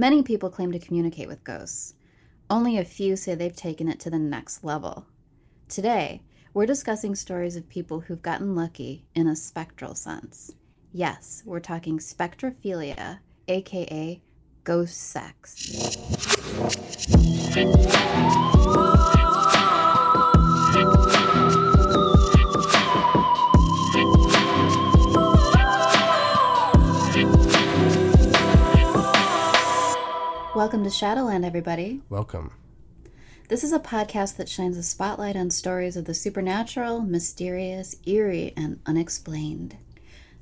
Many people claim to communicate with ghosts. Only a few say they've taken it to the next level. Today, we're discussing stories of people who've gotten lucky in a spectral sense. Yes, we're talking spectrophilia, aka ghost sex. Welcome to Shadowland, everybody. Welcome. This is a podcast that shines a spotlight on stories of the supernatural, mysterious, eerie, and unexplained.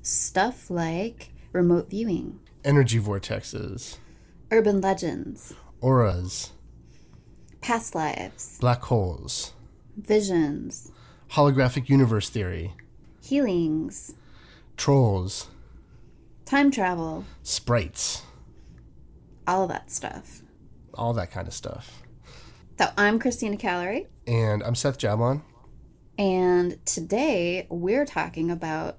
Stuff like remote viewing, Energy vortexes, urban legends, auras, past lives, black holes, visions, holographic universe theory, healings, trolls, time travel, sprites, all of that stuff. all that kind of stuff. So I'm Christina Callery, And I'm Seth Jablon. and today we're talking about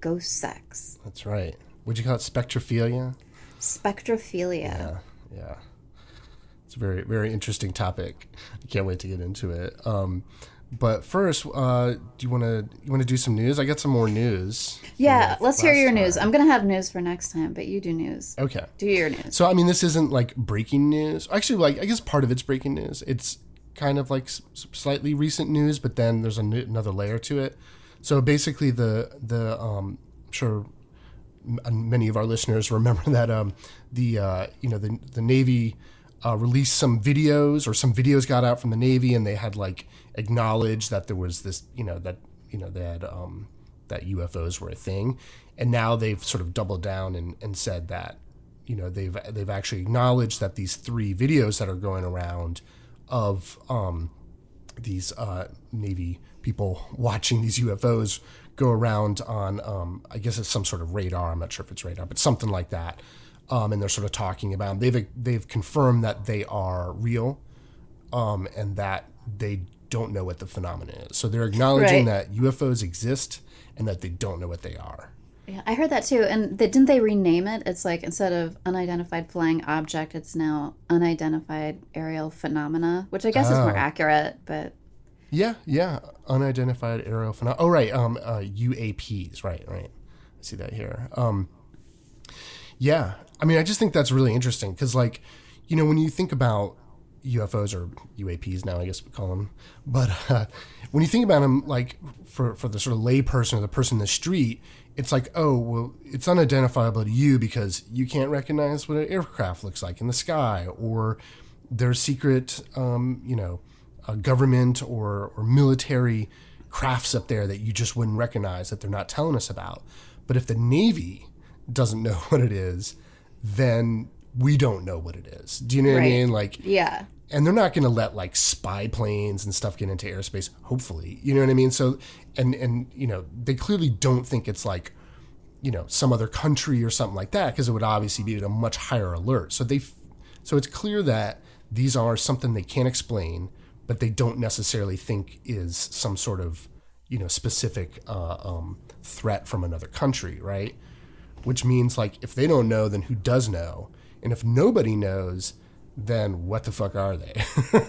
ghost sex, That's right. Would you call it spectrophilia? spectrophilia. Yeah, yeah. It's a very, very interesting topic. I can't wait to get into it. Um, but first, uh, do you want to you want to do some news? I got some more news. Yeah, let's hear your news. time. I'm gonna have news for next time, but you do news. Okay. Do your news. So I mean, this isn't like breaking news. Actually, like I guess part of it's breaking news. It's kind of like s- slightly recent news, but then there's a n- another layer to it. So basically, the the um, I'm sure m- many of our listeners remember that um, the uh, you know the the Navy uh, released some videos or some videos got out from the Navy, and they had like acknowledged that there was this you know that you know they had um, that UFOs were a thing, and now they've sort of doubled down and, and said that you know they've they've actually acknowledged that these three videos that are going around of um, these uh, Navy people watching these UFOs go around on um, I guess it's some sort of radar. I'm not sure if it's radar, but something like that. Um, and they're sort of talking about 'em. they've they've confirmed that they are real, um, and that they don't know what the phenomenon is. So they're acknowledging Right. that UFOs exist and that they don't know what they are. Yeah, I heard that too. And they, didn't they rename it? It's like instead of unidentified flying object, it's now unidentified aerial phenomena, which I guess is more Oh. accurate. But Yeah, yeah, unidentified aerial phenomena. Oh, right, um, uh, UAPs, right, right. I see that here. Um, yeah, I mean, I just think that's really interesting because, like, you know, when you think about UFOs or UAPs now, I guess we call them, but uh, when you think about them, like for for the sort of layperson or the person in the street, it's like, oh, well, it's unidentifiable to you because you can't recognize what an aircraft looks like in the sky, or there's secret, um, you know, uh, government or or military crafts up there that you just wouldn't recognize that they're not telling us about. But if the Navy doesn't know what it is, then we don't know what it is. Do you know what I mean? Like, yeah, and they're not going to let like spy planes and stuff get into airspace. Hopefully, you know what I mean. So, and and you know, they clearly don't think it's like, you know, some other country or something like that because it would obviously be at a much higher alert. So they, so it's clear that these are something they can't explain, but they don't necessarily think is some sort of, you know, specific uh, um, threat from another country, right? Which means like if they don't know, then who does know? And if nobody knows, then what the fuck are they?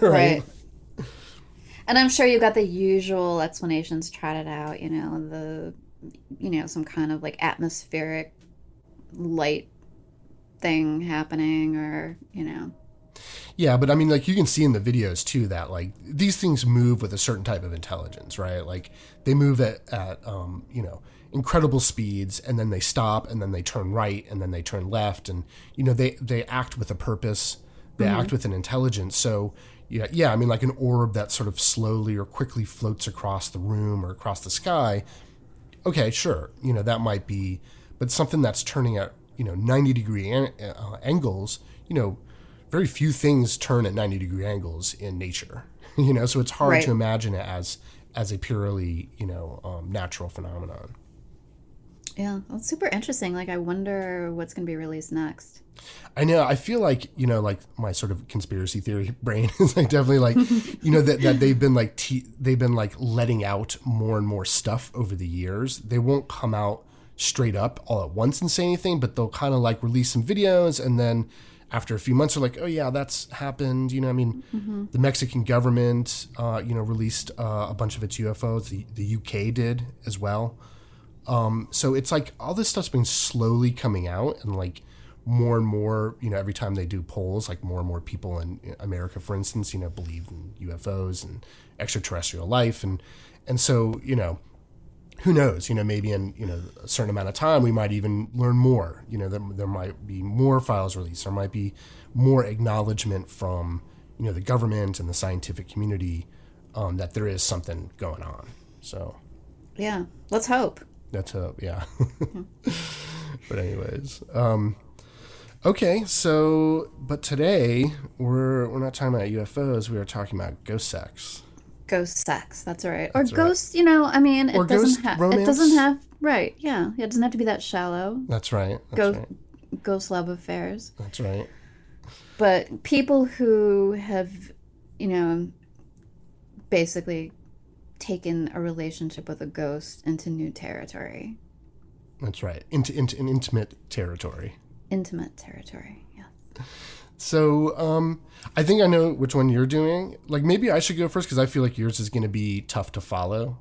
right. And I'm sure you got the usual explanations trotted out. You know the, you know, some kind of like atmospheric light thing happening, or you know, Yeah, but I mean, like you can see in the videos too that like these things move with a certain type of intelligence, right? Like they move at, at um, you know incredible speeds, and then they stop, and then they turn right, and then they turn left, and you know they they act with a purpose, they act with an intelligence. So yeah, yeah, I mean, like an orb that sort of slowly or quickly floats across the room or across the sky. Okay, sure, you know that might be, but something that's turning at you know 90 degree an- uh, angles, you know very few things turn at 90 degree angles in nature you know so it's hard Right. to imagine it as as a purely you know um, natural phenomenon yeah, well, it's super interesting. Like, I wonder what's going to be released next. I know. I feel like you know, like my sort of conspiracy theory brain is like definitely like, you know, that, that they've been like te- they've been like letting out more and more stuff over the years. They won't come out straight up all at once and say anything, but they'll kind of like release some videos and then after a few months are like, oh yeah, that's happened. You know, I mean, the Mexican government, uh, you know, released uh, a bunch of its UFOs. The the UK did as well. Um, so it's like all this stuff's been slowly coming out, and like more and more, you know, every time they do polls, like more and more people in America, for instance, you know, believe in UFOs and extraterrestrial life, and and so you know, who knows? You know, maybe in you know a certain amount of time, we might even learn more. You know, there, there might be more files released. There might be more acknowledgement from you know the government and the scientific community um, that there is something going on. So Yeah. Let's hope. That's a yeah. but anyways, um, okay. So, but today we're we're not talking about UFOs. We are talking about ghost sex. Ghost sex. That's right. Or right. ghost. You know. I mean, it Or doesn't have. It doesn't have. Right. Yeah. It doesn't have to be that shallow. That's right. That's Ghost. right. Ghost love affairs. That's right. but people who have you know basically taken a relationship with a ghost into new territory That's right. Into into an intimate territory. intimate territory yeah So, um, I think I know which one you're doing. Like, maybe I should go first because I feel like yours is going to be tough to follow.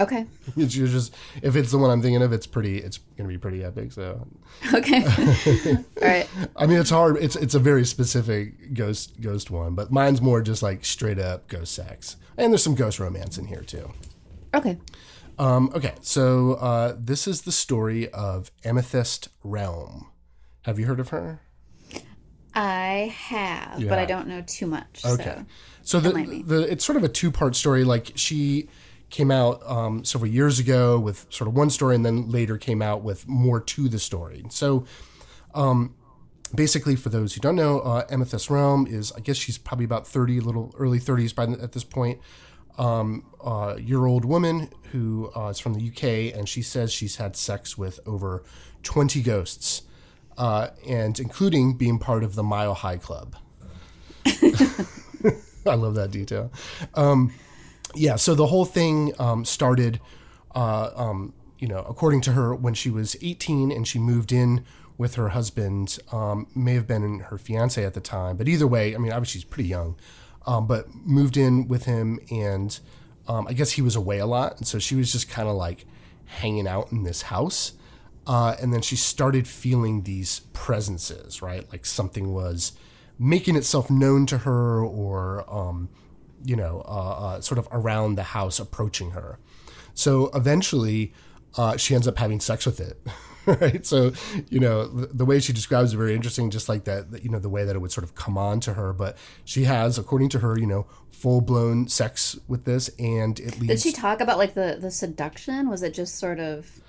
Okay It's you're just if it's the one I'm thinking of, it's pretty. It's going to be pretty epic. So, okay all right I mean, it's hard. It's it's a very specific ghost ghost one, but mine's more just like straight up ghost sex, and there's some ghost romance in here too. okay Um, okay, so uh, this is the story of Amethyst Realm. Have you heard of her? i have but i don't know too much Okay. so So the, the it's sort of a two part story. Like she came out um, several years ago with sort of one story, and then later came out with more to the story. So, um, basically, for those who don't know, uh, Amethyst Realm is I guess she's probably about thirty, little early thirties by at this point. Um, uh, year old woman who uh, is from the UK, and she says she's had sex with over twenty ghosts, uh, and including being part of the Mile High Club. I love that detail. Um, yeah, so the whole thing um, started, uh, um, you know, according to her, when she was 18 and she moved in with her husband, um, may have been her fiance at the time, but either way, I mean, obviously she's pretty young, um, but moved in with him, and um, I guess he was away a lot, and so she was just kind of like hanging out in this house. Uh, and then she started feeling these presences, right? Like something was making itself known to her, or um, you know, uh, uh, sort of around the house, approaching her. So eventually, uh, she ends up having sex with it. Right, so you know the, the way she describes it very interesting, just like that. You know the way that it would sort of come on to her, but she has, according to her, you know, full blown sex with this, and it leads. did she talk about like the the seduction was it just sort of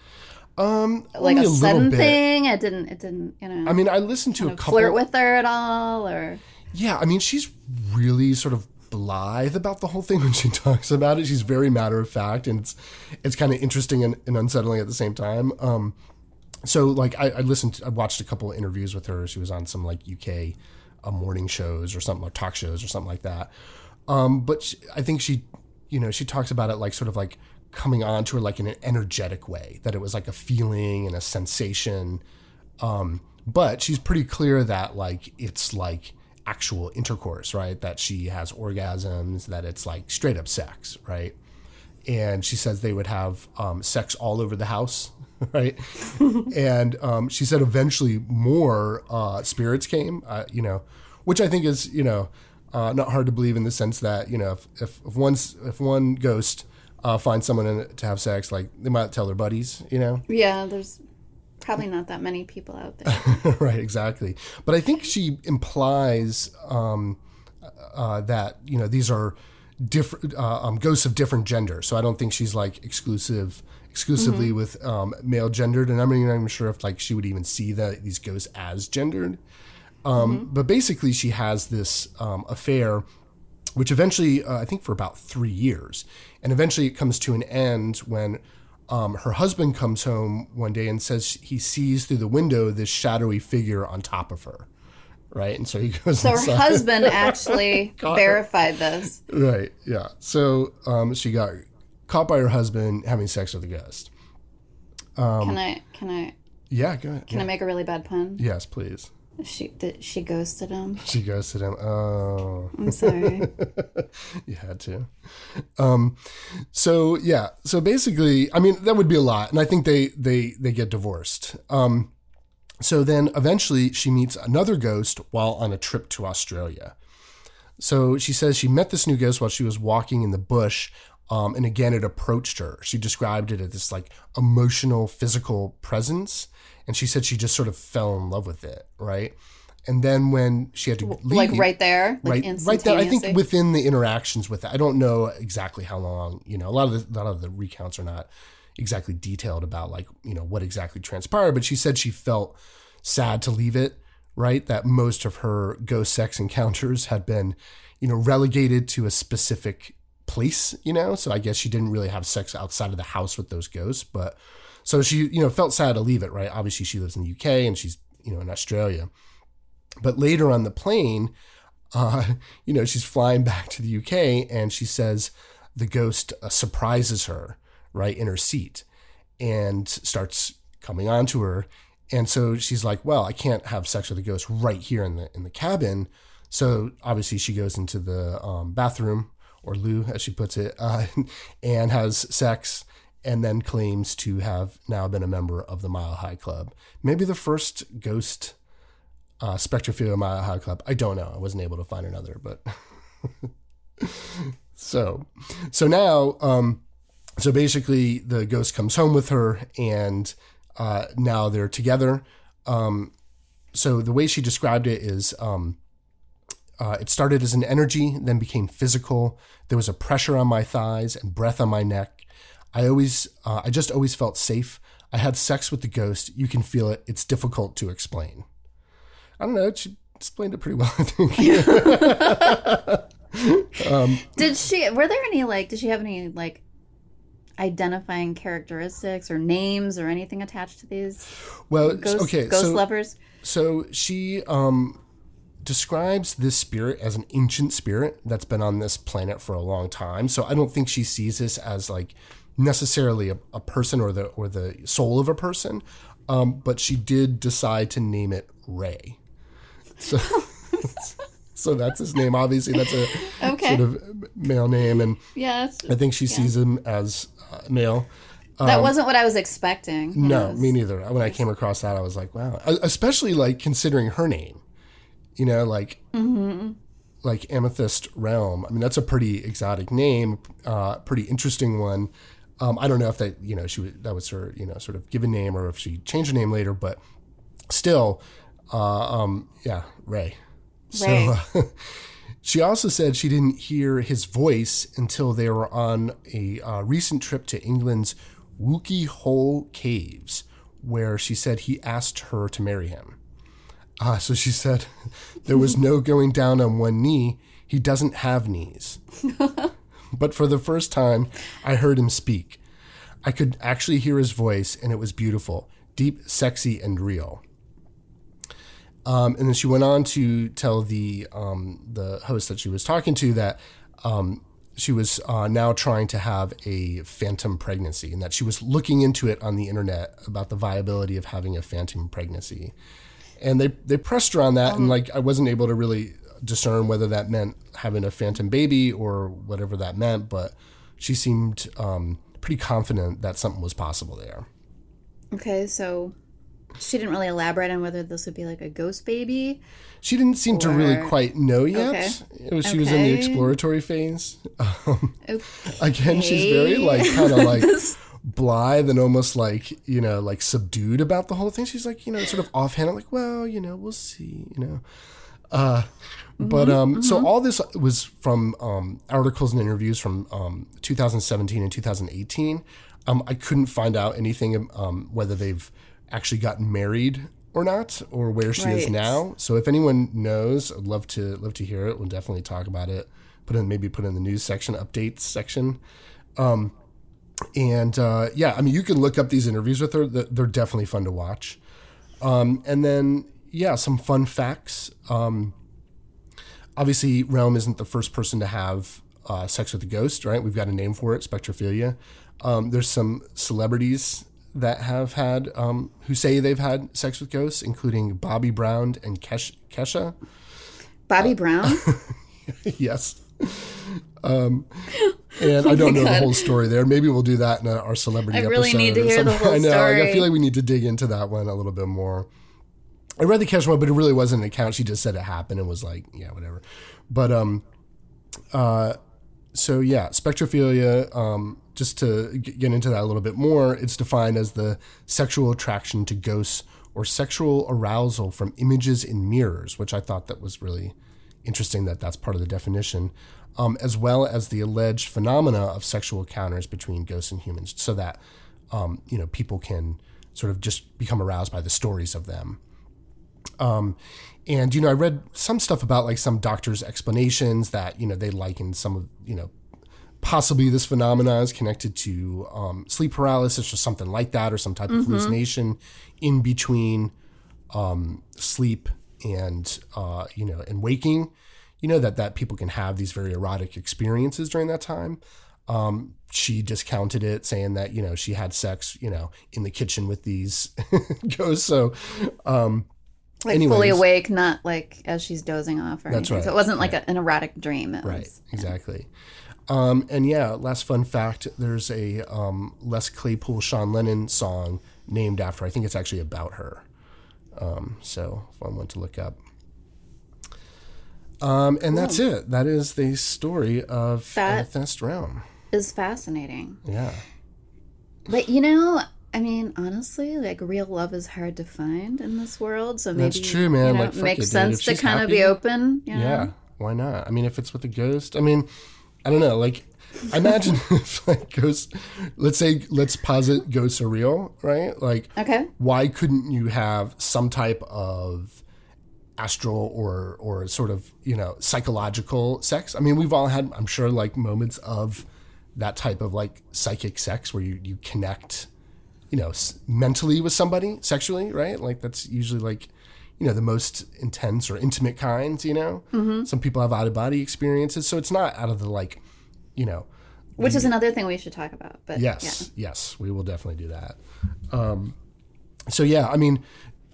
um like only a sudden thing it didn't it didn't you know I mean, I listened to a couple. flirt with her at all or Yeah, I mean, she's really sort of blithe about the whole thing when she talks about it. She's very matter of fact, and it's it's kind of interesting and, and unsettling at the same time. Um, so like I, I listened, to, I watched a couple of interviews with her. She was on some like UK uh, morning shows or something, or talk shows or something like that. Um, but she, I think she, you know, she talks about it like sort of like coming on to her like in an energetic way, that it was like a feeling and a sensation. Um, but she's pretty clear that like it's like actual intercourse, right? That she has orgasms, that it's like straight up sex, right? And she says they would have um, sex all over the house, right? and um, she said eventually more uh, spirits came, uh, you know, which I think is you know uh, not hard to believe in the sense that you know if if, if one if one ghost uh, finds someone to have sex, like they might tell their buddies, you know. yeah there's probably not that many people out there right, exactly. But I think she implies um, uh, that you know these are different uh, um, ghosts of different gender. So I don't think she's like exclusive exclusively with um, male gendered, and I'm not even sure if like she would even see that these ghosts as gendered. Um, But basically, she has this um, affair which eventually, uh, I think, for about three years, and eventually it comes to an end when um, her husband comes home one day and says he sees through the window this shadowy figure on top of her, right? And so he goes. so her husband actually verified this Right. Yeah. So um, she got caught by her husband having sex with a ghost. Um, can i can i Yeah. Go ahead. can i make a really bad pun Yes, please. She did, she ghosted him. She ghosted him. Oh, I'm sorry. you had to. Um, so yeah, so basically, I mean, that would be a lot, and I think they they they get divorced. Um, so then eventually she meets another ghost while on a trip to Australia. So she says she met this new ghost while she was walking in the bush. Um, and again, it approached her. She described it as this like emotional, physical presence. And she said she just sort of fell in love with it, right? And then when she had to leave, like right there, like right, right there. I think within the interactions with it, I don't know exactly how long. You know, a lot of the, a lot of the recounts are not exactly detailed about like you know what exactly transpired. But she said she felt sad to leave it. Right, that most of her ghost sex encounters had been, you know, relegated to a specific place. You know, so I guess she didn't really have sex outside of the house with those ghosts. But so she, you know, felt sad to leave it. Right, obviously she lives in the UK and she's you know in Australia. But later on the plane, uh, you know, she's flying back to the UK and she says the ghost uh, surprises her right in her seat and starts coming on to her. And so she's like, well, I can't have sex with the ghost right here in the in the cabin. So obviously she goes into the um, bathroom or loo, as she puts it, uh, and has sex and then claims to have now been a member of the Mile High Club. Maybe the first ghost uh, Spectrophilia Mile High Club. I don't know. I wasn't able to find another, but so so now um, so basically the ghost comes home with her and uh, now they're together. Um, so the way she described it is um, uh, it started as an energy, then became physical. There was a pressure on my thighs and breath on my neck. I always, uh, I just always felt safe. I had sex with the ghost. You can feel it. It's difficult to explain. I don't know. She explained it pretty well, I think. Did she? Were there any like? Did she have any like identifying characteristics or names or anything attached to these well, ghost okay. ghost so, lovers? so she um, describes this spirit as an ancient spirit that's been on this planet for a long time. So I don't think she sees this as like necessarily a, a person or the or the soul of a person. Um, but she did decide to name it Ray. So, so that's his name. Obviously, that's a Okay. sort of male name, and Yeah, I think she sees him as uh, male. that wasn't what I was expecting. Um, No, know, me neither. When I came across that, I was like, wow. Especially like considering her name, you know, like like Amethyst Realm. I mean, that's a pretty exotic name, uh, pretty interesting one. Um, I don't know if that you know she was, that was her you know sort of given name or if she changed her name later, but still, uh, um, yeah, Ray. Ray. So uh, she also said she didn't hear his voice until they were on a uh, recent trip to England's Wookey Hole Caves, where she said he asked her to marry him. Uh, so she said there was no going down on one knee. He doesn't have knees. but for the first time, I heard him speak. I could actually hear his voice, and it was beautiful, deep, sexy, and real. Um, and then she went on to tell the um, the host that she was talking to that um, she was uh, now trying to have a phantom pregnancy, and that she was looking into it on the internet about the viability of having a phantom pregnancy. And they they pressed her on that, and like I wasn't able to really discern whether that meant having a phantom baby or whatever that meant, but she seemed um, pretty confident that something was possible there. Okay, so she didn't really elaborate on whether this would be like a ghost baby. She didn't seem to really quite know yet. Okay. It was, she was in the exploratory phase. Um, Okay. again, she's very like kind of like blithe and almost like you know like subdued about the whole thing. She's like you know sort of offhand, like well you know we'll see you know. Uh, but um, so all this was from um, articles and interviews from um, 2017 and 2018. Um, I couldn't find out anything um, whether they've actually gotten married or not, or where she is now. So if anyone knows, I'd love to love to hear it. We'll definitely talk about it. Put in maybe put in the news section, updates section. Um, and uh, yeah, I mean, you can look up these interviews with her. They're they're definitely fun to watch. Um, and then yeah, some fun facts. Um, obviously, Realm isn't the first person to have uh, sex with a ghost, right? We've got a name for it, spectrophilia. Um, there's some celebrities that have had um, who say they've had sex with ghosts, including Bobby Brown and Kesha. Bobby Brown. yes. Um, and I don't know the whole story there. Maybe we'll do that in a, our celebrity I episode. really need to hear the whole I know. like, I story. feel like we need to dig into that one a little bit more. I read the Kesha one, but it really wasn't an account. She just said it happened and was like, yeah, whatever. But um, uh, so yeah, spectrophilia. Um, just to g- get into that a little bit more, it's defined as the sexual attraction to ghosts or sexual arousal from images in mirrors, which I thought that was really interesting that that's part of the definition, um, as well as the alleged phenomena of sexual encounters between ghosts and humans, so that um, you know people can sort of just become aroused by the stories of them. Um, and you know, I read some stuff about like some doctors' explanations that you know they liken some of you know possibly this phenomena is connected to um, sleep paralysis or something like that, or some type of hallucination in between um, sleep and uh, you know and waking. You know that that people can have these very erotic experiences during that time. Um, she discounted it, saying that you know she had sex, you know, in the kitchen with these ghosts. So, um, like fully awake, not like as she's dozing off or That's anything. right. So it wasn't like a, an erotic dream. It Right, was exactly. Um, and yeah, last fun fact: there's a um, Les Claypool Sean Lennon song named after. I think it's actually about her. Um, so fun one to look up. Um, and that's it. That is the story of That- Amethyst Realm. is fascinating. Yeah, But you know, I mean, honestly, like real love is hard to find in this world. So maybe That's true, man. You know, Like, it makes it, sense to kind of be open. You know? yeah. Why not? I mean, if it's with a ghost, I mean, I don't know. Like, imagine if like ghosts. Let's say, let's posit ghosts are real, right? Like, Okay. why couldn't you have some type of astral or or sort of you know psychological sex i mean we've all had i'm sure like moments of that type of like psychic sex where you you connect you know s- mentally with somebody sexually right like that's usually like you know the most intense or intimate kinds you know mm-hmm. some people have out of body experiences so it's not out of the like you know Which is another thing we should talk about. But Yes, yes, we will definitely do that. Um, so yeah, I mean,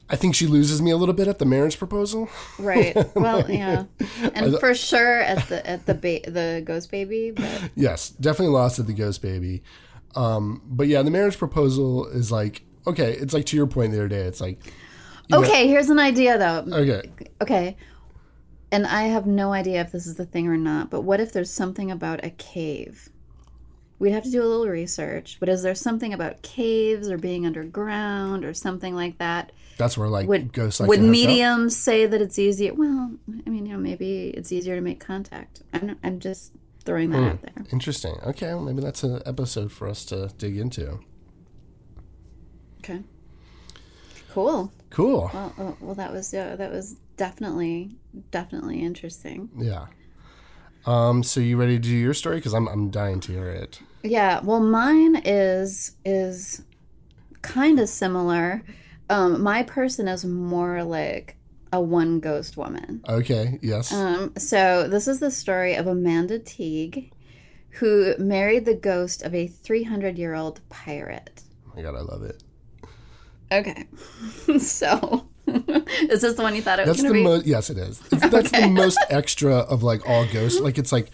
I think she loses me a little bit at the marriage proposal. Right. Well, yeah. And for sure at the at the ba- the ghost baby, but yes, definitely lost at the ghost baby. Um, but yeah, the marriage proposal is like okay. It's like to your point the other day. It's like Okay, here's an idea though. okay, Okay. And I have no idea if this is the thing or not, but what if there's something about a cave? We'd have to do a little research, but is there something about caves or being underground or something like that? that's where like Would ghosts like would mediums say that it's easier? Well, I mean, you know, maybe it's easier to make contact. I'm, I'm just throwing that out there. Interesting. Okay, well, maybe that's an episode for us to dig into. Okay. Cool. Cool. Well, uh, well, that was uh, that was definitely definitely interesting. Yeah. Um, so you ready to do your story? Because I'm I'm dying to hear it. Yeah, well, mine is is kind of similar. Um, my person is more like a one ghost woman. Okay. Yes. Um, so this is the story of Amanda Teague, who married the ghost of a 300 year old pirate. oh my God, I love it. Okay, so is this the one you thought it was That's going the be? most. Yes, it is. It's, That's the most extra of like all ghosts. Like it's like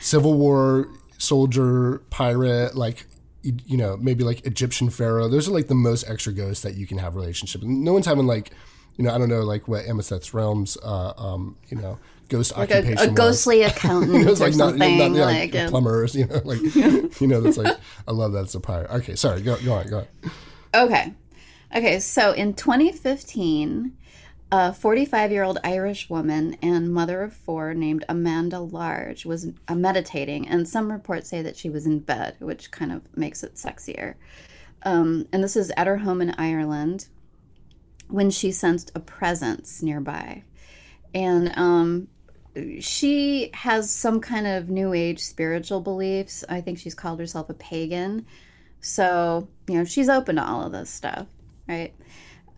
Civil War soldier, pirate, like you, you know maybe like Egyptian pharaoh. Those are like the most extra ghosts that you can have relationship. No one's having like you know I don't know like what Amethyst's realms uh, um you know ghost like occupation a was. ghostly accountant was or like not, something not yeah, like, like plumbers, you know, like you know, that's like I love that it's a pirate. Okay, sorry, go go on, go on. Okay. Okay, so in 2015, a 45 year old Irish woman and mother of four named Amanda Large was uh, meditating, and some reports say that she was in bed, which kind of makes it sexier. Um, and this is at her home in Ireland when she sensed a presence nearby. And um, she has some kind of new age spiritual beliefs. I think she's called herself a pagan. So, you know, she's open to all of this stuff, right?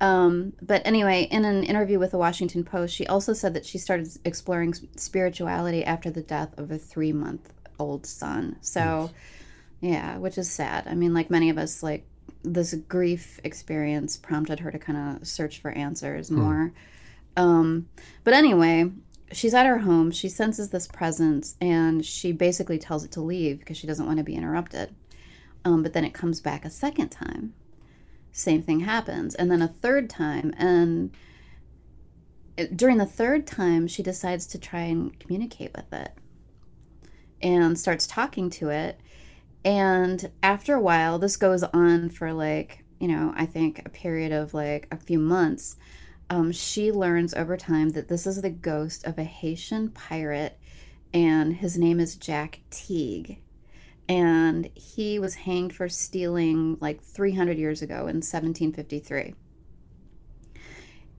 Um, but anyway, in an interview with the Washington Post, she also said that she started exploring spirituality after the death of a three month old son. So, yeah, which is sad. I mean, like many of us, like, this grief experience prompted her to kind of search for answers more. Um, but anyway, she's at her home. She senses this presence and she basically tells it to leave because she doesn't want to be interrupted. Um, but then it comes back a second time. Same thing happens. And then a third time. And during the third time, she decides to try and communicate with it and starts talking to it. And after a while, this goes on for like, you know, I think a period of like a few months. Um, she learns over time that this is the ghost of a Haitian pirate, and his name is Jack Teague. And he was hanged for stealing like 300 years ago in 1753.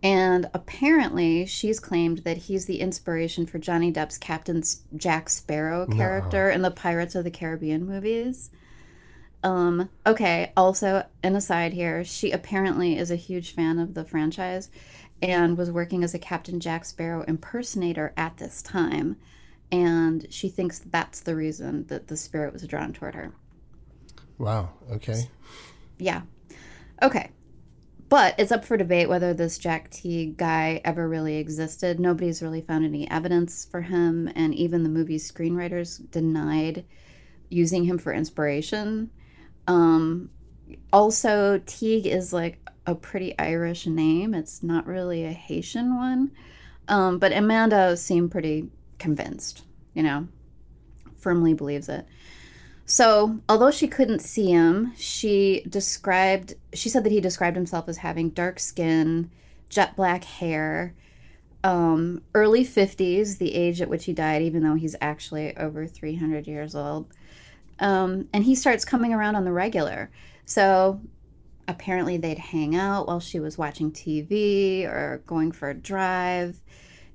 And apparently, she's claimed that he's the inspiration for Johnny Depp's Captain Jack Sparrow character in the Pirates of the Caribbean movies. Um, okay, also, an aside here, she apparently is a huge fan of the franchise and was working as a Captain Jack Sparrow impersonator at this time. And she thinks that's the reason that the spirit was drawn toward her. Wow. Okay. Yeah. Okay. But it's up for debate whether this Jack Teague guy ever really existed. Nobody's really found any evidence for him, and even the movie's screenwriters denied using him for inspiration. Um, also, Teague is like a pretty Irish name. It's not really a Haitian one. Um, but Amanda seemed pretty convinced, you know, firmly believes it. So, although she couldn't see him, she described, she said that he described himself as having dark skin, jet black hair, um, early 50s, the age at which he died, even though he's actually over 300 years old. Um, and he starts coming around on the regular. So, apparently, they'd hang out while she was watching TV or going for a drive.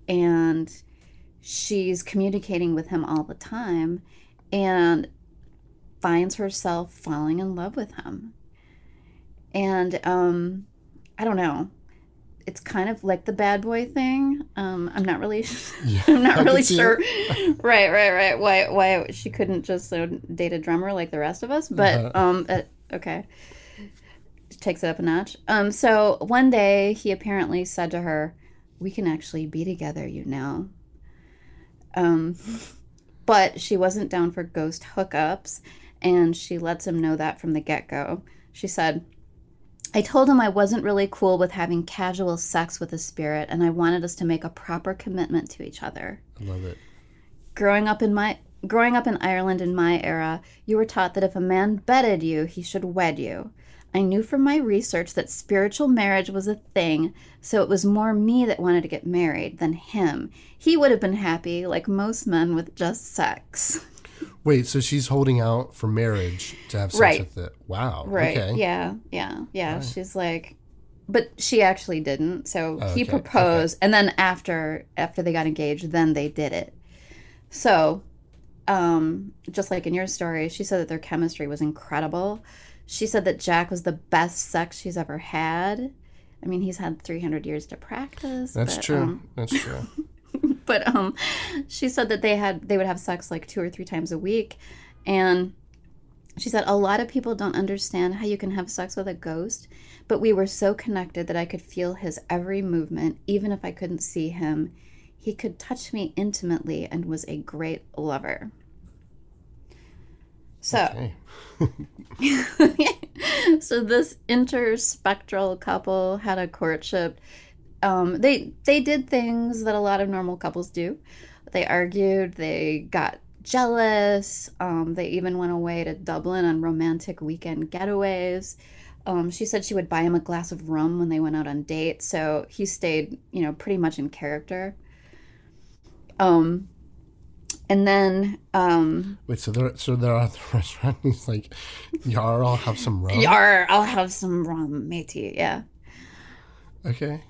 And she's communicating with him all the time. And finds herself falling in love with him. And um, I don't know. It's kind of like the bad boy thing. Um, I'm not really, Yeah, I'm not I really sure. right, right, right. Why, why she couldn't just uh, date a drummer like the rest of us? But Uh-huh. um, uh, okay, takes it up a notch. Um, so one day he apparently said to her, "We can actually be together, you know." Um, but she wasn't down for ghost hookups, and she lets him know that from the get go. She said, I told him I wasn't really cool with having casual sex with a spirit, and I wanted us to make a proper commitment to each other. I love it. Growing up in my growing up in Ireland in my era, you were taught that if a man bedded you, he should wed you. I knew from my research that spiritual marriage was a thing, so it was more me that wanted to get married than him. He would have been happy, like most men, with just sex. Wait, so she's holding out for marriage to have sex Right. with it. Wow. Right. Okay. Yeah. Yeah. Yeah. She's like, but she actually didn't. So Oh, he okay, proposed, and then after after they got engaged, then they did it. So, um, just like in your story, she said that their chemistry was incredible. She said that Jack was the best sex she's ever had. I mean, he's had 300 years to practice. That's but, true. um, That's true. but um she said that they had they would have sex like two or three times a week and she said a lot of people don't understand how you can have sex with a ghost but we were so connected that i could feel his every movement even if i couldn't see him he could touch me intimately and was a great lover so Okay. so this interspectral couple had a courtship. Um, they they did things that a lot of normal couples do. They argued. They got jealous. Um, they even went away to Dublin on romantic weekend getaways. Um, she said she would buy him a glass of rum when they went out on dates. So he stayed, you know, pretty much in character. Um, and then um, Wait, so they're so they're at the restaurant. He's like, "Yar, I'll have some rum." Yar, I'll have some rum, matey. Yeah. Okay.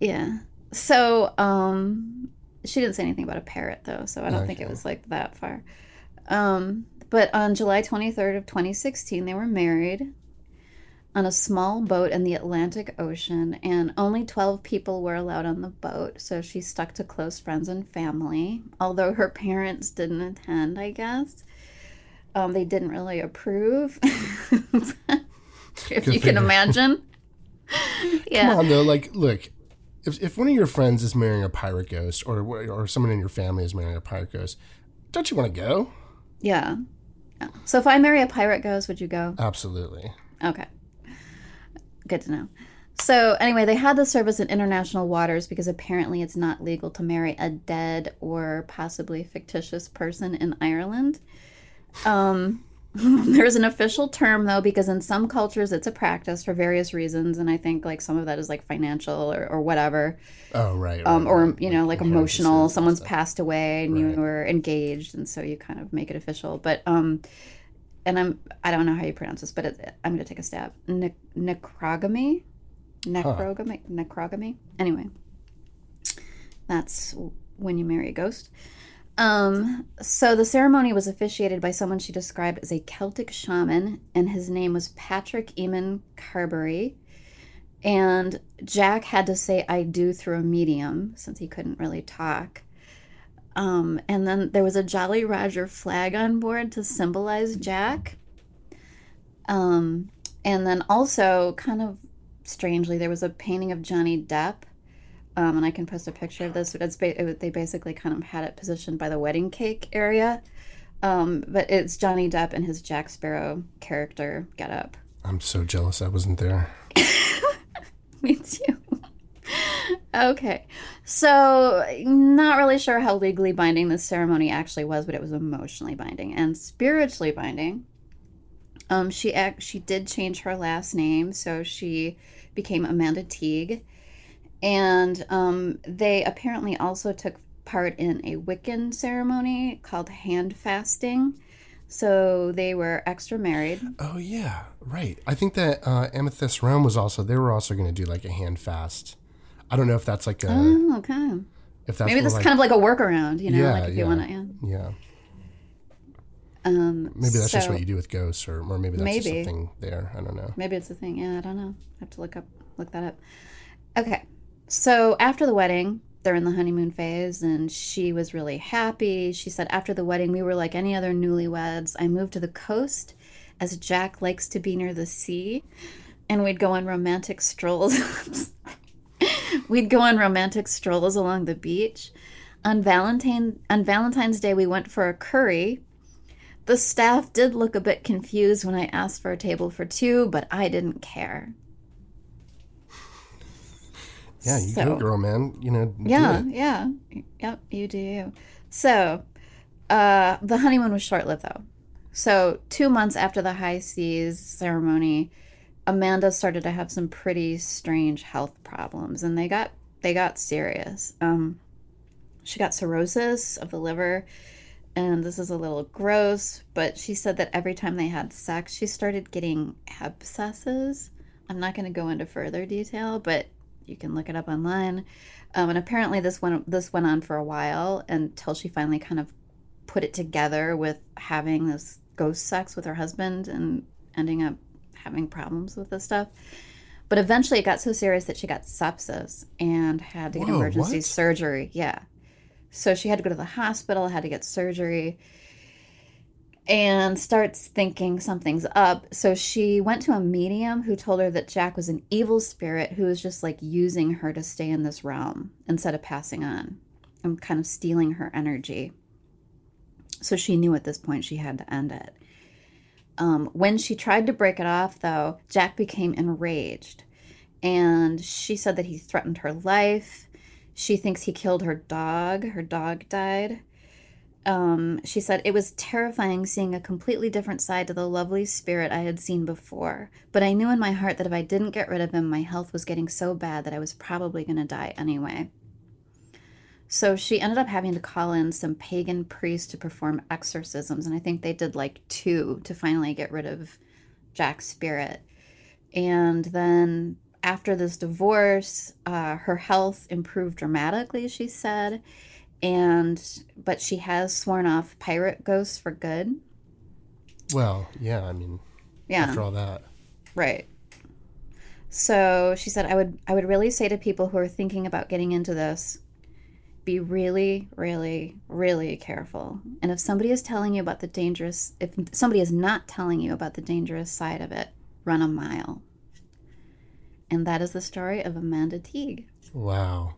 Yeah. So, um, she didn't say anything about a parrot though, so I don't think it was like that far. Um, but on July 23rd of 2016, they were married on a small boat in the Atlantic Ocean, and only 12 people were allowed on the boat. So she stuck to close friends and family, although her parents didn't attend, I guess. Um, they didn't really approve. if you can imagine. yeah. Come on, though. Like, look, if, if one of your friends is marrying a pirate ghost or, or someone in your family is marrying a pirate ghost, don't you want to go? Yeah. yeah. So if I marry a pirate ghost, would you go? Absolutely. Okay. Good to know. So, anyway, they had the service in international waters because apparently it's not legal to marry a dead or possibly fictitious person in Ireland. Um, there's an official term though because in some cultures it's a practice for various reasons and i think like some of that is like financial or, or whatever oh right, right um, or right. you know like emotional someone's passed away and Right. you were engaged and so you kind of make it official but um and i'm i don't know how you pronounce this but it, i'm gonna take a stab. Ne- necrogamy? Necrogamy? Necrogamy? Anyway that's when you marry a ghost. Um, so the ceremony was officiated by someone she described as a Celtic shaman, and his name was Patrick Eamon Carberry. And Jack had to say I do through a medium since he couldn't really talk. Um, and then there was a Jolly Roger flag on board to symbolize Jack. Um, and then also, kind of strangely, there was a painting of Johnny Depp um, and I can post a picture of this. But it's ba- it, they basically kind of had it positioned by the wedding cake area. Um, but it's Johnny Depp and his Jack Sparrow character get up. I'm so jealous I wasn't there. Me too. Okay, so not really sure how legally binding this ceremony actually was, but it was emotionally binding and spiritually binding. Um, she act she did change her last name, so she became Amanda Teague. And um, they apparently also took part in a Wiccan ceremony called hand fasting. So they were extra married. Oh yeah, right. I think that uh, Amethyst Realm was also they were also going to do like a hand fast. I don't know if that's like a Oh, okay. if that's Maybe this like, kind of like a workaround, you know, Yeah, like if yeah. you want to. Yeah. yeah. Um, Maybe that's just what you do with ghosts, or, or maybe that's just a thing there. I don't know. Maybe it's a thing. Yeah, I don't know. I have to look up look that up. Okay. So after the wedding, they're in the honeymoon phase and she was really happy. She said after the wedding we were like any other newlyweds. I moved to the coast as Jack likes to be near the sea and we'd go on romantic strolls. we'd go on romantic strolls along the beach. On Valentine on Valentine's Day we went for a curry the staff did look a bit confused when I asked for a table for two, but I didn't care. Yeah, you So- go, girl, man. You know. Yeah, yeah. Yep, you do you. So, uh, the honeymoon was short lived though. So, two months after the high seas ceremony, Amanda started to have some pretty strange health problems, and they got they got serious. Um, she got cirrhosis of the liver, and this is a little gross, but she said that every time they had sex, she started getting abscesses. I'm not going to go into further detail, but you can look it up online. Um, and apparently, this went this went on for a while until she finally kind of put it together with having this ghost sex with her husband and ending up having problems with this stuff. But eventually, it got so serious that she got sepsis and had to get Whoa, emergency what? surgery. Yeah, so she had to go to the hospital, had to get surgery, and starts thinking something's up. So she went to a medium who told her that Jack was an evil spirit who was just like using her to stay in this realm instead of passing on and kind of stealing her energy. So she knew at this point she had to end it. Um, when she tried to break it off, though, Jack became enraged. And she said that he threatened her life. She thinks he killed her dog. Her dog died. Um, she said, It was terrifying seeing a completely different side to the lovely spirit I had seen before. But I knew in my heart that if I didn't get rid of him, my health was getting so bad that I was probably going to die anyway. So she ended up having to call in some pagan priests to perform exorcisms. And I think they did like two to finally get rid of Jack's spirit. And then after this divorce, uh, her health improved dramatically, she said and but she has sworn off pirate ghosts for good. Well, yeah. I mean, Yeah, after all that, right. So she said, "I would, I would really say to people who are thinking about getting into this, be really, really, really careful. And if somebody is telling you about the dangerous, if somebody is not telling you about the dangerous side of it, run a mile. And that is the story of Amanda Teague. Wow.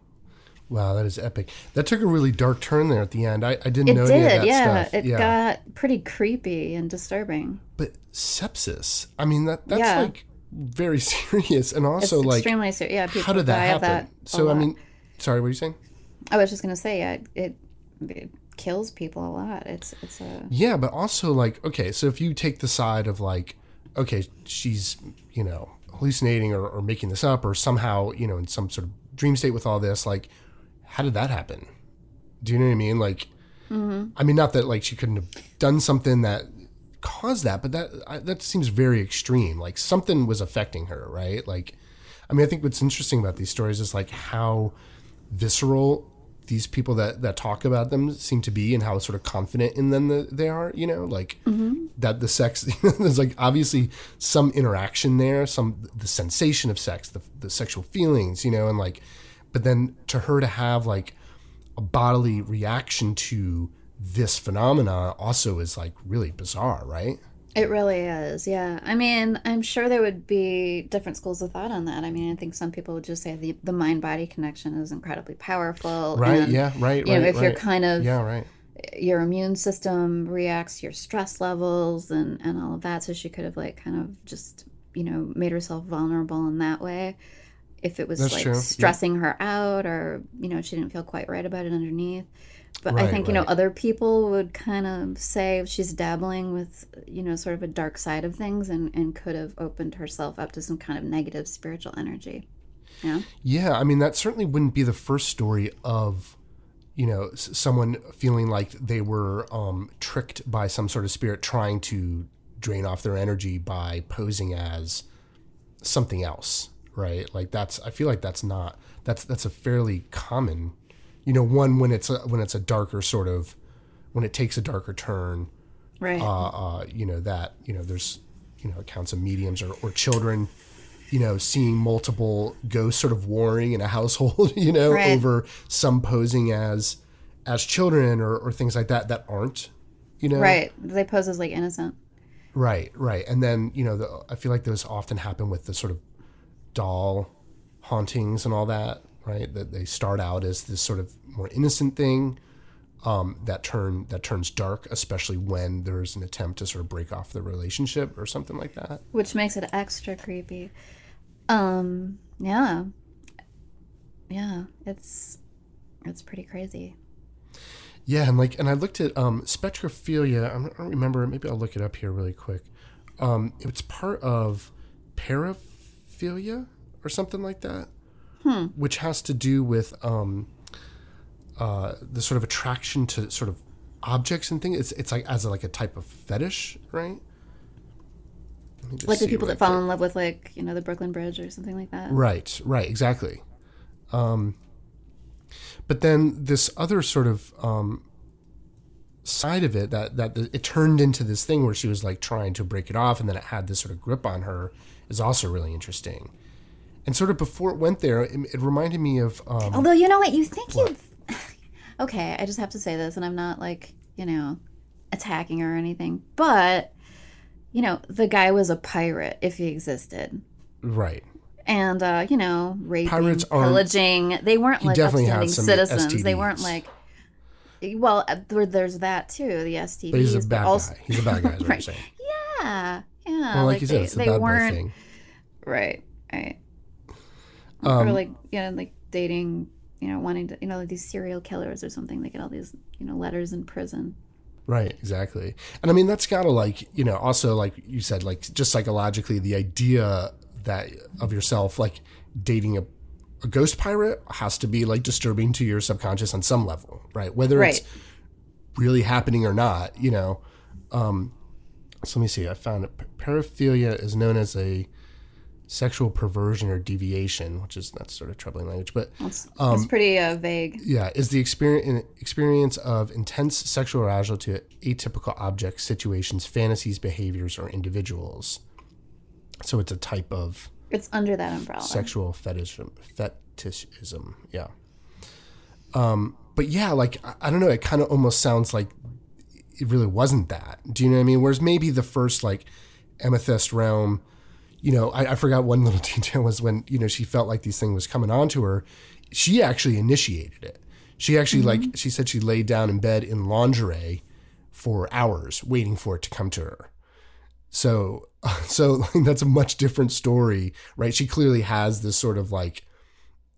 Wow, that is epic. That took a really dark turn there at the end. I, I didn't It know any of did, that yeah. stuff. It yeah. got pretty creepy and disturbing. but sepsis. I mean that that's Yeah. like very serious and It's also like extremely serious. Yeah, people how did that die happen? that. so I mean sorry, what are you saying? I was just gonna say, yeah, it, it kills people a lot. It's it's a Yeah, but also like okay, so if you take the side of like okay, she's, you know, hallucinating or, or making this up or somehow, you know, in some sort of dream state with all this, like how did that happen? Do you know what I mean? Like mm-hmm. I mean not that like she couldn't have done something that caused that, but that I, that seems very extreme. Like something was affecting her, right? Like I mean, I think what's interesting about these stories is like how visceral these people that that talk about them seem to be and how sort of confident in them that they are you know like mm-hmm. that the sex there's like obviously some interaction there some the sensation of sex the, the sexual feelings you know and like but then to her to have like a bodily reaction to this phenomena also is like really bizarre right It really is, yeah. I mean, I'm sure there would be different schools of thought on that. I mean, I think some people would just say the, the mind body connection is incredibly powerful. right and, yeah right You right know, if you're kind of, yeah right your immune system reacts your stress levels and, and all of that. So she could have, like, kind of just, you know, made herself vulnerable in that way. If it was That's like true, yeah. stressing her out or, you know, she didn't feel quite right about it underneath. But I Right, think, you know, other people would kind of say she's dabbling with, you know, sort of a dark side of things and, and could have opened herself up to some kind of negative spiritual energy. Yeah. Yeah, I mean that certainly wouldn't be the first story of you know someone feeling like they were um, tricked by some sort of spirit trying to drain off their energy by posing as something else, right? Like that's I feel like that's not that's that's a fairly common, you know, one when it's a, when it's a darker sort of when it takes a darker turn Right. uh, uh, you know that you know there's you know accounts of mediums or, or children you know seeing multiple ghosts sort of warring in a household you know Right. over some posing as as children or, or things like that that aren't you know right. They pose as like innocent. right right and then you know the, i feel like those often happen with the sort of doll hauntings and all that right that they start out as this sort of more innocent thing um, that turn that turns dark, especially when there's an attempt to sort of break off the relationship or something like that. which makes it extra creepy. Um, yeah, yeah, it's it's pretty crazy. Yeah, and like, and I looked at um, spectrophilia. I don't I don't remember. Maybe I'll look it up here really quick. Um, it's part of paraphilia or something like that, which has to do with um, uh, the sort of attraction to sort of objects and things. It's it's like as a, like a type of fetish, right? Let me just Like the people that fall in love with like you know the Brooklyn Bridge or something like that. Right, right, exactly. Um, but then this other sort of um, side of it that that the, it turned into this thing where she was like trying to break it off, and then it had this sort of grip on her is also really interesting. And sort of before it went there, it, it reminded me of um, Although you know what, you think you. okay, I just have to say this, and I'm not like you know attacking her or anything, but you know the guy was a pirate if he existed. right. and uh, you know, raping, Pirates aren't- pillaging. They weren't like upstanding citizens. They weren't like. Well, uh, there- there's that too. The STDs, But he's a bad also, guy. He's a bad guy. Right. Yeah, yeah. Well, like, like you said, they, it's bad weren't thing. right, right. Um, or like you know, like dating. You know, wanting to, you know, like these serial killers or something. They get all these, you know, letters in prison. Right, exactly. And I mean, that's got to like, you know, also like you said, like just psychologically, the idea that of yourself like dating a, a ghost pirate has to be like disturbing to your subconscious on some level, right? Whether it's really happening or not, you know. Um, so let me see. I found it. Paraphilia is known as a sexual perversion or deviation, which is that's sort of troubling language, but It's, Um, pretty uh, vague. yeah, is the experience experience of intense sexual arousal to atypical objects, situations, fantasies, behaviors, or individuals. So it's a type of It's under that umbrella. sexual fetishism. Fetishism, yeah. Um, but yeah, like I, I don't know, it kind of almost sounds like it really wasn't that. Do you know what I mean? Whereas maybe the first like amethyst realm, you know, I, I forgot one little detail was when you know she felt like these things was coming onto her. She actually initiated it. She actually mm-hmm. like she said she laid down in bed in lingerie for hours waiting for it to come to her. So so like, that's a much different story, right? She clearly has this sort of like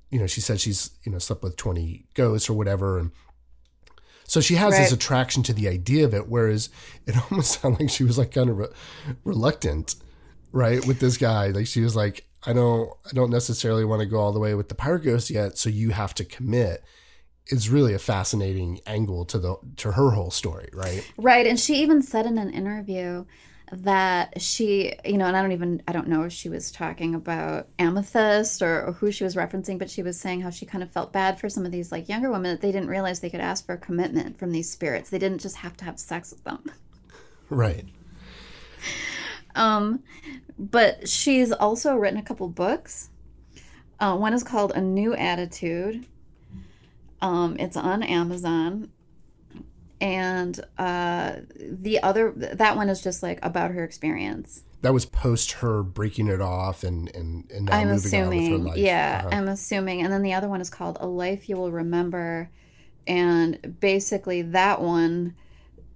you know, she said she's, you know, slept with 20 ghosts or whatever and so she has this attraction to the idea of it whereas it almost sounded like she was like kind of re- reluctant, right, with this guy. Like she was like I don't I don't necessarily want to go all the way with the pirate ghost yet, so you have to commit. It's really a fascinating angle to the to her whole story, right? Right. And she even said in an interview that she, you know, and I don't even, I don't know if she was talking about Amethyst or, or who she was referencing, but she was saying how she kind of felt bad for some of these like younger women that they didn't realize they could ask for a commitment from these spirits. They didn't just have to have sex with them. Right. Um, but she's also written a couple books. Uh, one is called A New Attitude. Um, it's on Amazon. And uh, the other, that one is just like about her experience. That was post her breaking it off and and, and now I'm moving on with her life. Yeah, Uh-huh. I'm assuming. And then the other one is called A Life You Will Remember. And basically, that one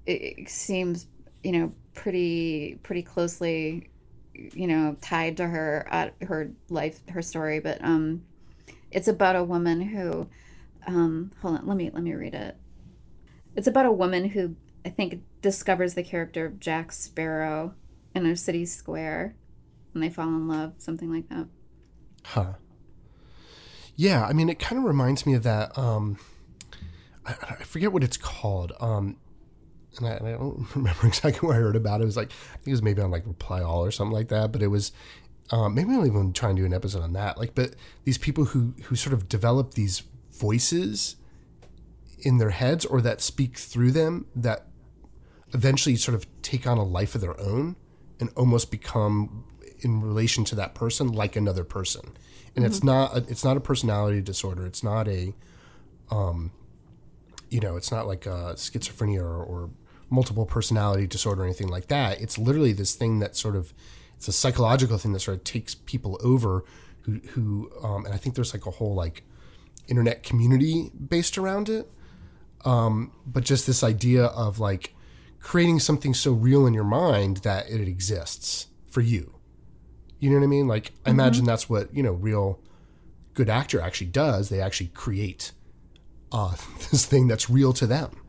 it seems, you know, pretty pretty closely, you know, tied to her uh, her life, her story. But um, it's about a woman who, um, hold on, let me let me read it. It's about a woman who I think discovers the character of Jack Sparrow in a city square, and they fall in love, something like that. Huh. Yeah, I mean, it kind of reminds me of that. Um, I, I forget what it's called. Um, and I, and I don't remember exactly where I heard about it. It was like I think it was maybe on like Reply All or something like that. But it was um, maybe I'll even try and do an episode on that. Like, but these people who who sort of develop these voices in their heads or that speak through them that eventually sort of take on a life of their own and almost become in relation to that person like another person and it's not a, it's not a personality disorder it's not a um you know it's not like a schizophrenia or, or multiple personality disorder or anything like that it's literally this thing that sort of it's a psychological thing that sort of takes people over who who um, and i think there's like a whole like internet community based around it um, but just this idea of like creating something so real in your mind that it exists for you. You know what I mean? Like I imagine that's what you know real good actor actually does. They actually create uh, this thing that's real to them,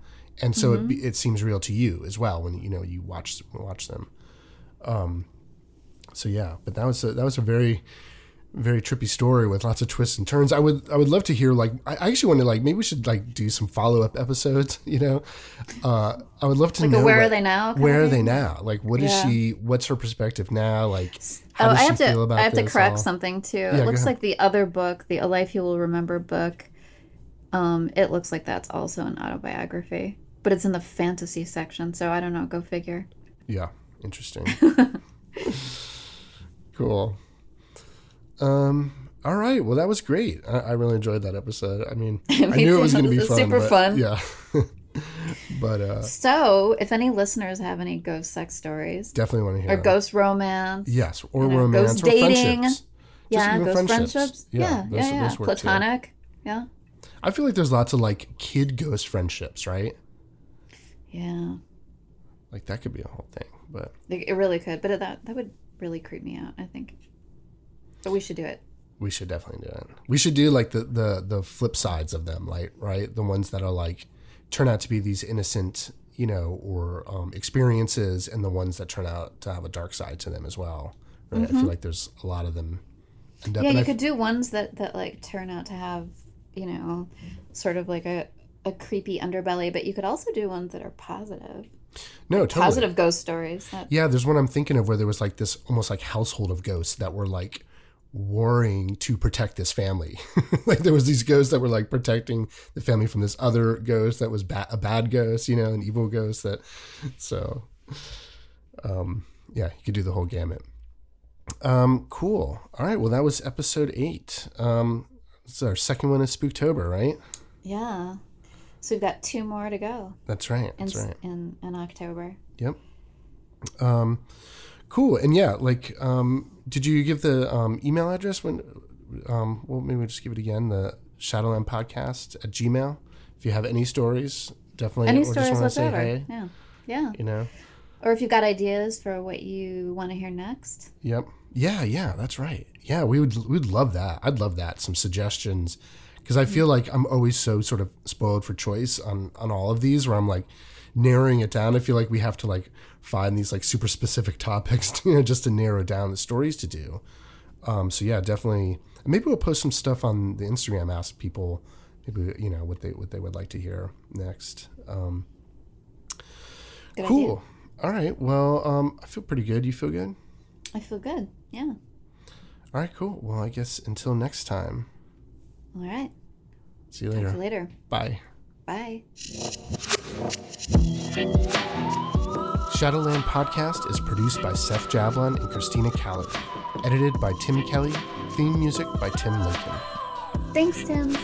and so it, be, it seems real to you as well when you know you watch watch them. Um, so yeah, but that was a, that was a very very trippy story with lots of twists and turns. I would I would love to hear like I actually want to like maybe we should like do some follow up episodes. You know, uh, I would love to Like know where are they now? Where are they now? Like, what is Yeah. she? What's her perspective now? Like, how Oh, does I she have to. feel about I have to correct all? something too. go it looks like the other book, the A Life You Will Remember book. Um, it looks like that's also an autobiography, but it's in the fantasy section. So I don't know. Go figure. Yeah, interesting. cool. Um. All right. Well, that was great. I, I really enjoyed that episode. I mean, I Me knew it was going to be fun. super fun. Yeah. but uh, So, if any listeners have any ghost sex stories definitely want to hear. or ghost romance, Yes, or you know, romance ghost or dating. friendships. Yeah, ghost friendships, yeah, yeah, those- yeah, work too. platonic, yeah, I feel like there's lots of like kid ghost friendships, right? yeah. Like that could be a whole thing. But It really could, but that that would really creep me out. I think, but we should do it. we should definitely do it. We should do like the the the flip sides of them, like right, the ones that are like turn out to be these innocent, you know, or um, experiences, and the ones that turn out to have a dark side to them as well. Right? I feel like there's a lot of them. end up- Mm-hmm. Yeah, you I- could do ones that that like turn out to have, you know, sort of like a a creepy underbelly, but you could also do ones that are positive, no totally. positive ghost stories. That, Yeah, there's one I'm thinking of where there was like this almost like household of ghosts that were like warring to protect this family. like there was these ghosts that were like protecting the family from this other ghost that was ba- a bad ghost, you know, an evil ghost that so um yeah, you could do the whole gamut. Um cool. All right, well that was episode 8. Um is our second one of Spooktober, right? yeah. So we've got two more to go That's right. in That's right. in, in October. Yep. Um, cool. And yeah, like, um, did you give the um, email address when? Um, well, maybe we'll just give it again. The Shadowland Podcast at Gmail. If you have any stories, definitely. Any or stories whatsoever. hey, Yeah. Yeah. You know. Or if you've got ideas for what you want to hear next. Yep. Yeah. Yeah. That's right. Yeah. We would. We'd love that. I'd love that. Some suggestions. Because I feel like I'm always so sort of spoiled for choice on on all of these, where I'm like narrowing it down. I feel like we have to like find these like super specific topics, you know, just to narrow down the stories to do. Um, so yeah, definitely. Maybe we'll post some stuff on the Instagram. Ask people, maybe you know what they what they would like to hear next. Um, cool. idea. All right. Well, um, I feel pretty good. You feel good? I feel good. Yeah. All right. Cool. Well, I guess until next time. All right. See you later. you later. Bye. Bye. Shadowland Podcast is produced by Seth Jablon and Christina Callahan. Edited by Tim Kelly. Theme music by Tim Lincoln. Thanks, Tim.